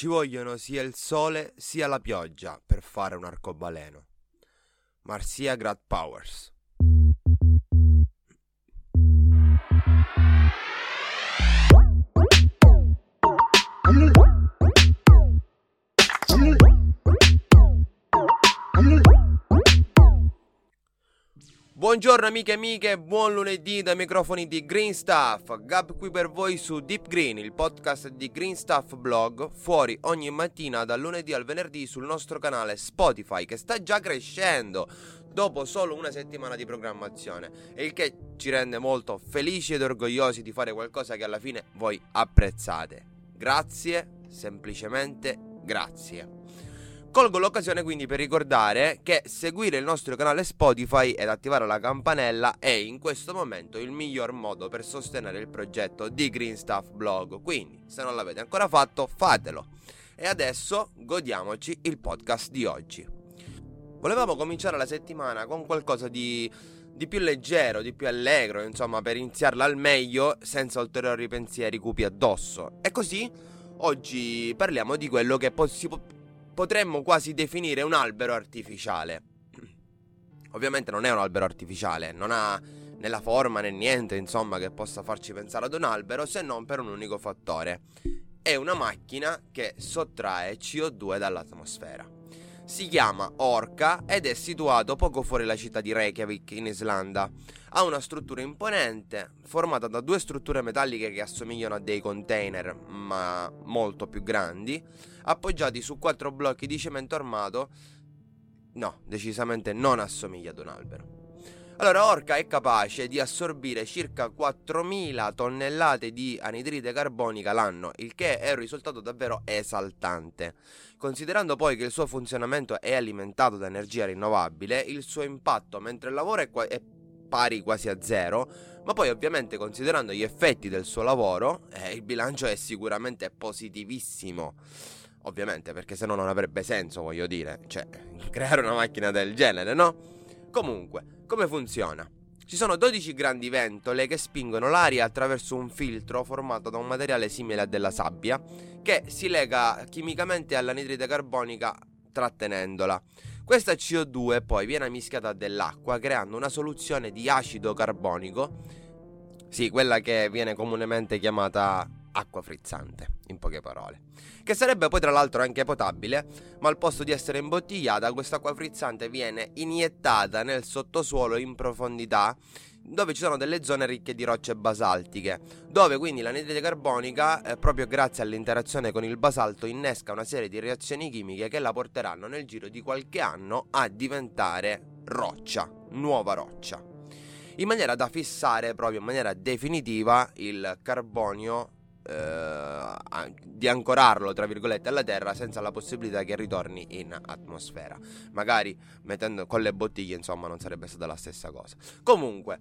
Ci vogliono sia il sole sia la pioggia per fare un arcobaleno. Marcia Grad Powers. Buongiorno amiche e amiche, buon lunedì dai microfoni di Green Stuff. Gab qui per voi su Deep Green, il podcast di Green Stuff Blog, fuori ogni mattina dal lunedì al venerdì sul nostro canale Spotify che sta già crescendo dopo solo una settimana di programmazione, il che ci rende molto felici ed orgogliosi di fare qualcosa che alla fine voi apprezzate. Grazie, semplicemente grazie. Colgo l'occasione quindi per ricordare che seguire il nostro canale Spotify ed attivare la campanella è in questo momento il miglior modo per sostenere il progetto di Green Stuff Blog. Quindi, se non l'avete ancora fatto, fatelo. E adesso godiamoci il podcast di oggi. Volevamo cominciare la settimana con qualcosa di, di più leggero, di più allegro, insomma, per iniziarla al meglio senza ulteriori pensieri cupi addosso. E così oggi parliamo di quello che si può potremmo quasi definire un albero artificiale. Ovviamente non è un albero artificiale, non ha né la forma né niente, insomma, che possa farci pensare ad un albero se non per un unico fattore. È una macchina che sottrae CO2 dall'atmosfera. Si chiama Orca ed è situato poco fuori la città di Reykjavik in Islanda. Ha una struttura imponente, formata da due strutture metalliche che assomigliano a dei container, ma molto più grandi, appoggiati su quattro blocchi di cemento armato. No, decisamente non assomiglia ad un albero. Allora, Orca è capace di assorbire circa 4.000 tonnellate di anidride carbonica l'anno, il che è un risultato davvero esaltante. Considerando poi che il suo funzionamento è alimentato da energia rinnovabile, il suo impatto mentre lavora è, qua- è pari quasi a zero, ma poi ovviamente considerando gli effetti del suo lavoro, eh, il bilancio è sicuramente positivissimo. Ovviamente, perché se no non avrebbe senso, voglio dire, cioè, creare una macchina del genere, no? Comunque, come funziona? Ci sono 12 grandi ventole che spingono l'aria attraverso un filtro formato da un materiale simile a della sabbia che si lega chimicamente all'anidride carbonica trattenendola. Questa CO2 poi viene mischiata a dell'acqua creando una soluzione di acido carbonico, sì, quella che viene comunemente chiamata acqua frizzante, in poche parole. Che sarebbe poi tra l'altro anche potabile, ma al posto di essere imbottigliata, quest'acqua frizzante viene iniettata nel sottosuolo in profondità dove ci sono delle zone ricche di rocce basaltiche, dove quindi l'anidride carbonica, eh, proprio grazie all'interazione con il basalto, innesca una serie di reazioni chimiche che la porteranno nel giro di qualche anno a diventare roccia, nuova roccia, in maniera da fissare proprio in maniera definitiva il carbonio eh, di ancorarlo tra virgolette alla terra senza la possibilità che ritorni in atmosfera. Magari mettendo con le bottiglie insomma non sarebbe stata la stessa cosa. Comunque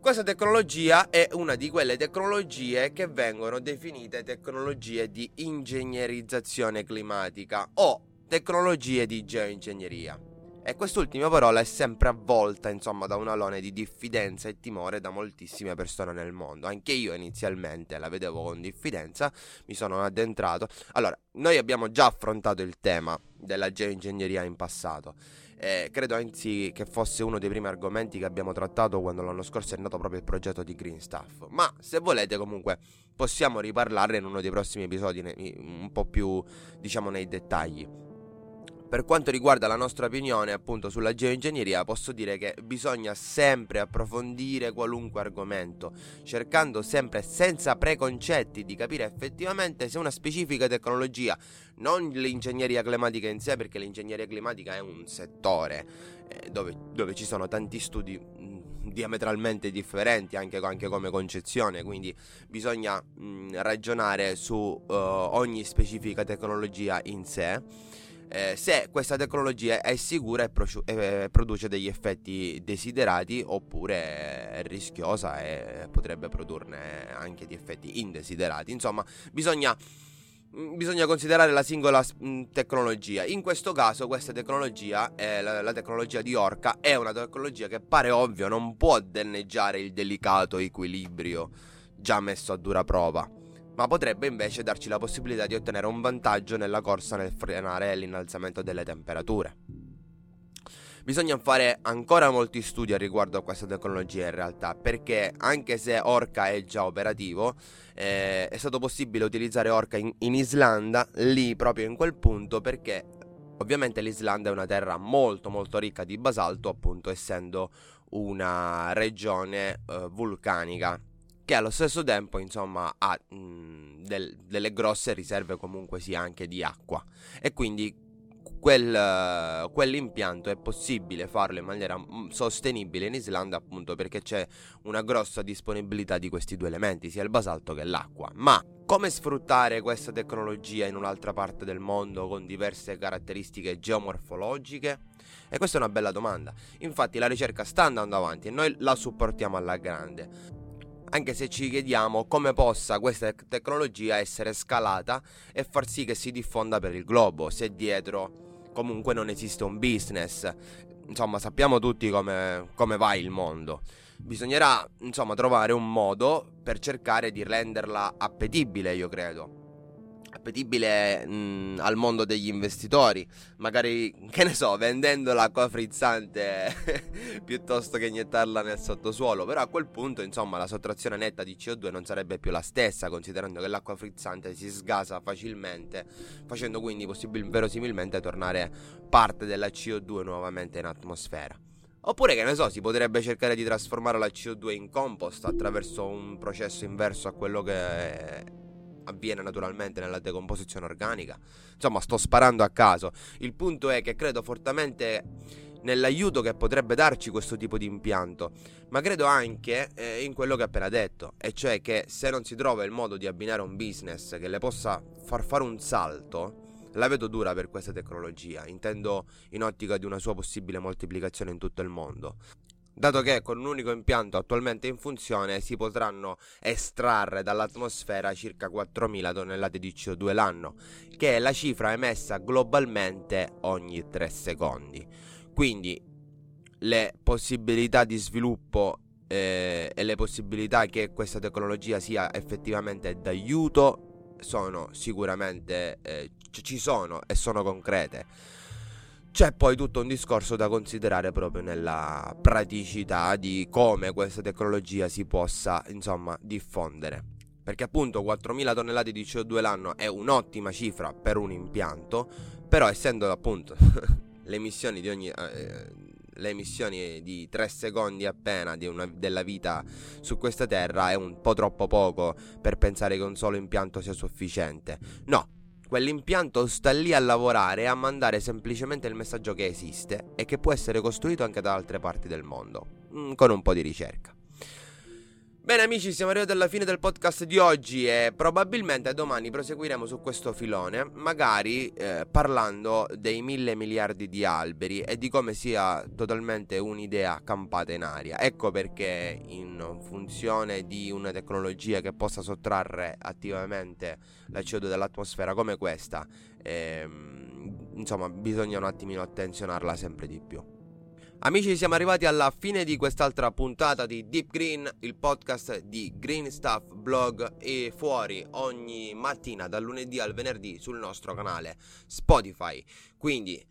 questa tecnologia è una di quelle tecnologie che vengono definite tecnologie di ingegnerizzazione climatica o tecnologie di geoingegneria e quest'ultima parola è sempre avvolta, insomma, da un alone di diffidenza e timore da moltissime persone nel mondo. Anche io inizialmente la vedevo con diffidenza, mi sono addentrato. Allora, noi abbiamo già affrontato il tema della geoingegneria in passato. Eh, credo anzi che fosse uno dei primi argomenti che abbiamo trattato quando l'anno scorso è nato proprio il progetto di Green Stuff. Ma se volete, comunque, possiamo riparlarne in uno dei prossimi episodi, un po' più, diciamo, nei dettagli. Per quanto riguarda la nostra opinione appunto sulla geoingegneria, posso dire che bisogna sempre approfondire qualunque argomento, cercando sempre senza preconcetti di capire effettivamente se una specifica tecnologia, non l'ingegneria climatica in sé, perché l'ingegneria climatica è un settore eh, dove, dove, ci sono tanti studi diametralmente differenti anche, anche, come concezione, quindi bisogna mh, ragionare su uh, ogni specifica tecnologia in sé eh, se questa tecnologia è sicura e, pro- e, produce degli effetti desiderati oppure è rischiosa e potrebbe produrne anche di effetti indesiderati. Insomma, bisogna, mm, bisogna considerare la singola mm, tecnologia. In questo caso questa tecnologia, eh, la, la tecnologia di Orca, è una tecnologia che pare ovvio non può danneggiare il delicato equilibrio già messo a dura prova ma potrebbe invece darci la possibilità di ottenere un vantaggio nella corsa nel frenare l'innalzamento delle temperature. Bisogna fare ancora molti studi riguardo a questa tecnologia in realtà, perché anche se Orca è già operativo, eh, è stato possibile utilizzare Orca in, in Islanda, lì proprio in quel punto, perché ovviamente l'Islanda è una terra molto molto ricca di basalto, appunto essendo una regione eh, vulcanica che allo stesso tempo insomma ha mh, del, delle grosse riserve comunque sia anche di acqua e quindi quel, quell'impianto è possibile farlo in maniera mm, sostenibile in Islanda appunto perché c'è una grossa disponibilità di questi due elementi, sia il basalto che l'acqua. Ma come sfruttare questa tecnologia in un'altra parte del mondo con diverse caratteristiche geomorfologiche? E questa è una bella domanda. Infatti la ricerca sta andando avanti e noi la supportiamo alla grande anche se ci chiediamo come possa questa tecnologia essere scalata e far sì che si diffonda per il globo, se dietro comunque non esiste un business. Insomma, sappiamo tutti come, come va il mondo. Bisognerà, insomma, trovare un modo per cercare di renderla appetibile, io credo appetibile mh, al mondo degli investitori, magari, che ne so, vendendo l'acqua frizzante piuttosto che iniettarla nel sottosuolo, però a quel punto, insomma, la sottrazione netta di CO2 non sarebbe più la stessa, considerando che l'acqua frizzante si sgasa facilmente, facendo quindi possibil- verosimilmente tornare parte della CO2 nuovamente in atmosfera. Oppure che ne so, si potrebbe cercare di trasformare la CO2 in compost attraverso un processo inverso a quello che avviene naturalmente nella decomposizione organica. Insomma, sto sparando a caso. Il punto è che credo fortemente nell'aiuto che potrebbe darci questo tipo di impianto, ma credo anche eh, in quello che ho appena detto, e cioè che se non si trova il modo di abbinare un business che le possa far fare un salto, la vedo dura per questa tecnologia, intendo in ottica di una sua possibile moltiplicazione in tutto il mondo dato che con un unico impianto attualmente in funzione si potranno estrarre dall'atmosfera circa 4.000 tonnellate di CO2 l'anno, che è la cifra emessa globalmente ogni 3 secondi. Quindi le possibilità di sviluppo eh, e le possibilità che questa tecnologia sia effettivamente d'aiuto sono sicuramente eh, ci sono e sono concrete c'è poi tutto un discorso da considerare proprio nella praticità di come questa tecnologia si possa, insomma, diffondere. Perché appunto 4.000 tonnellate di CO2 l'anno è un'ottima cifra per un impianto, però essendo appunto le emissioni di ogni... Eh, le emissioni di 3 secondi appena una, della vita su questa terra è un po' troppo poco per pensare che un solo impianto sia sufficiente. No, Quell'impianto sta lì a lavorare e a mandare semplicemente il messaggio che esiste e che può essere costruito anche da altre parti del mondo, mm, con un po' di ricerca. Bene amici, siamo arrivati alla fine del podcast di oggi e probabilmente domani proseguiremo su questo filone, magari eh, parlando dei mille miliardi di alberi e di come sia totalmente un'idea campata in aria. Ecco perché in funzione di una tecnologia che possa sottrarre attivamente la CO2 dall'atmosfera come questa, ehm, insomma bisogna un attimino attenzionarla sempre di più. Amici, siamo arrivati alla fine di quest'altra puntata di Deep Green, il podcast di Green Stuff Blog e fuori ogni mattina dal lunedì al venerdì sul nostro canale Spotify. Quindi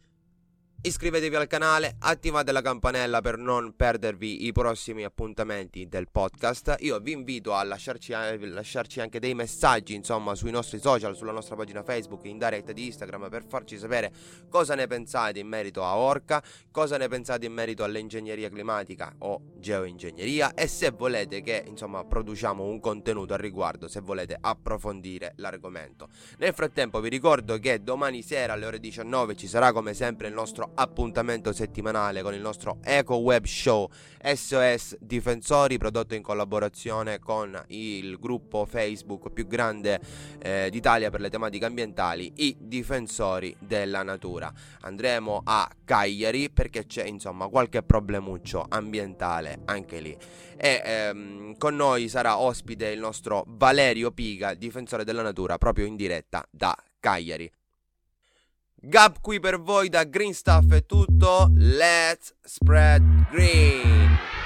Iscrivetevi al canale, attivate la campanella per non perdervi i prossimi appuntamenti del podcast. Io vi invito a lasciarci, a lasciarci, anche dei messaggi, insomma, sui nostri social, sulla nostra pagina Facebook, in diretta di Instagram, per farci sapere cosa ne pensate in merito a Orca, cosa ne pensate in merito all'ingegneria climatica o geoingegneria e se volete che, insomma, produciamo un contenuto al riguardo, se volete approfondire l'argomento. Nel frattempo vi ricordo che domani sera alle ore 19 ci sarà come sempre il nostro appuntamento settimanale con il nostro Eco Web Show SOS Difensori prodotto in collaborazione con il gruppo Facebook più grande eh, d'Italia per le tematiche ambientali, i Difensori della Natura. Andremo a Cagliari perché c'è insomma qualche problemuccio ambientale anche lì. E ehm, con noi sarà ospite il nostro Valerio Piga, difensore della natura, proprio in diretta da Cagliari. Gap qui per voi da Green Stuff è tutto. Let's spread green.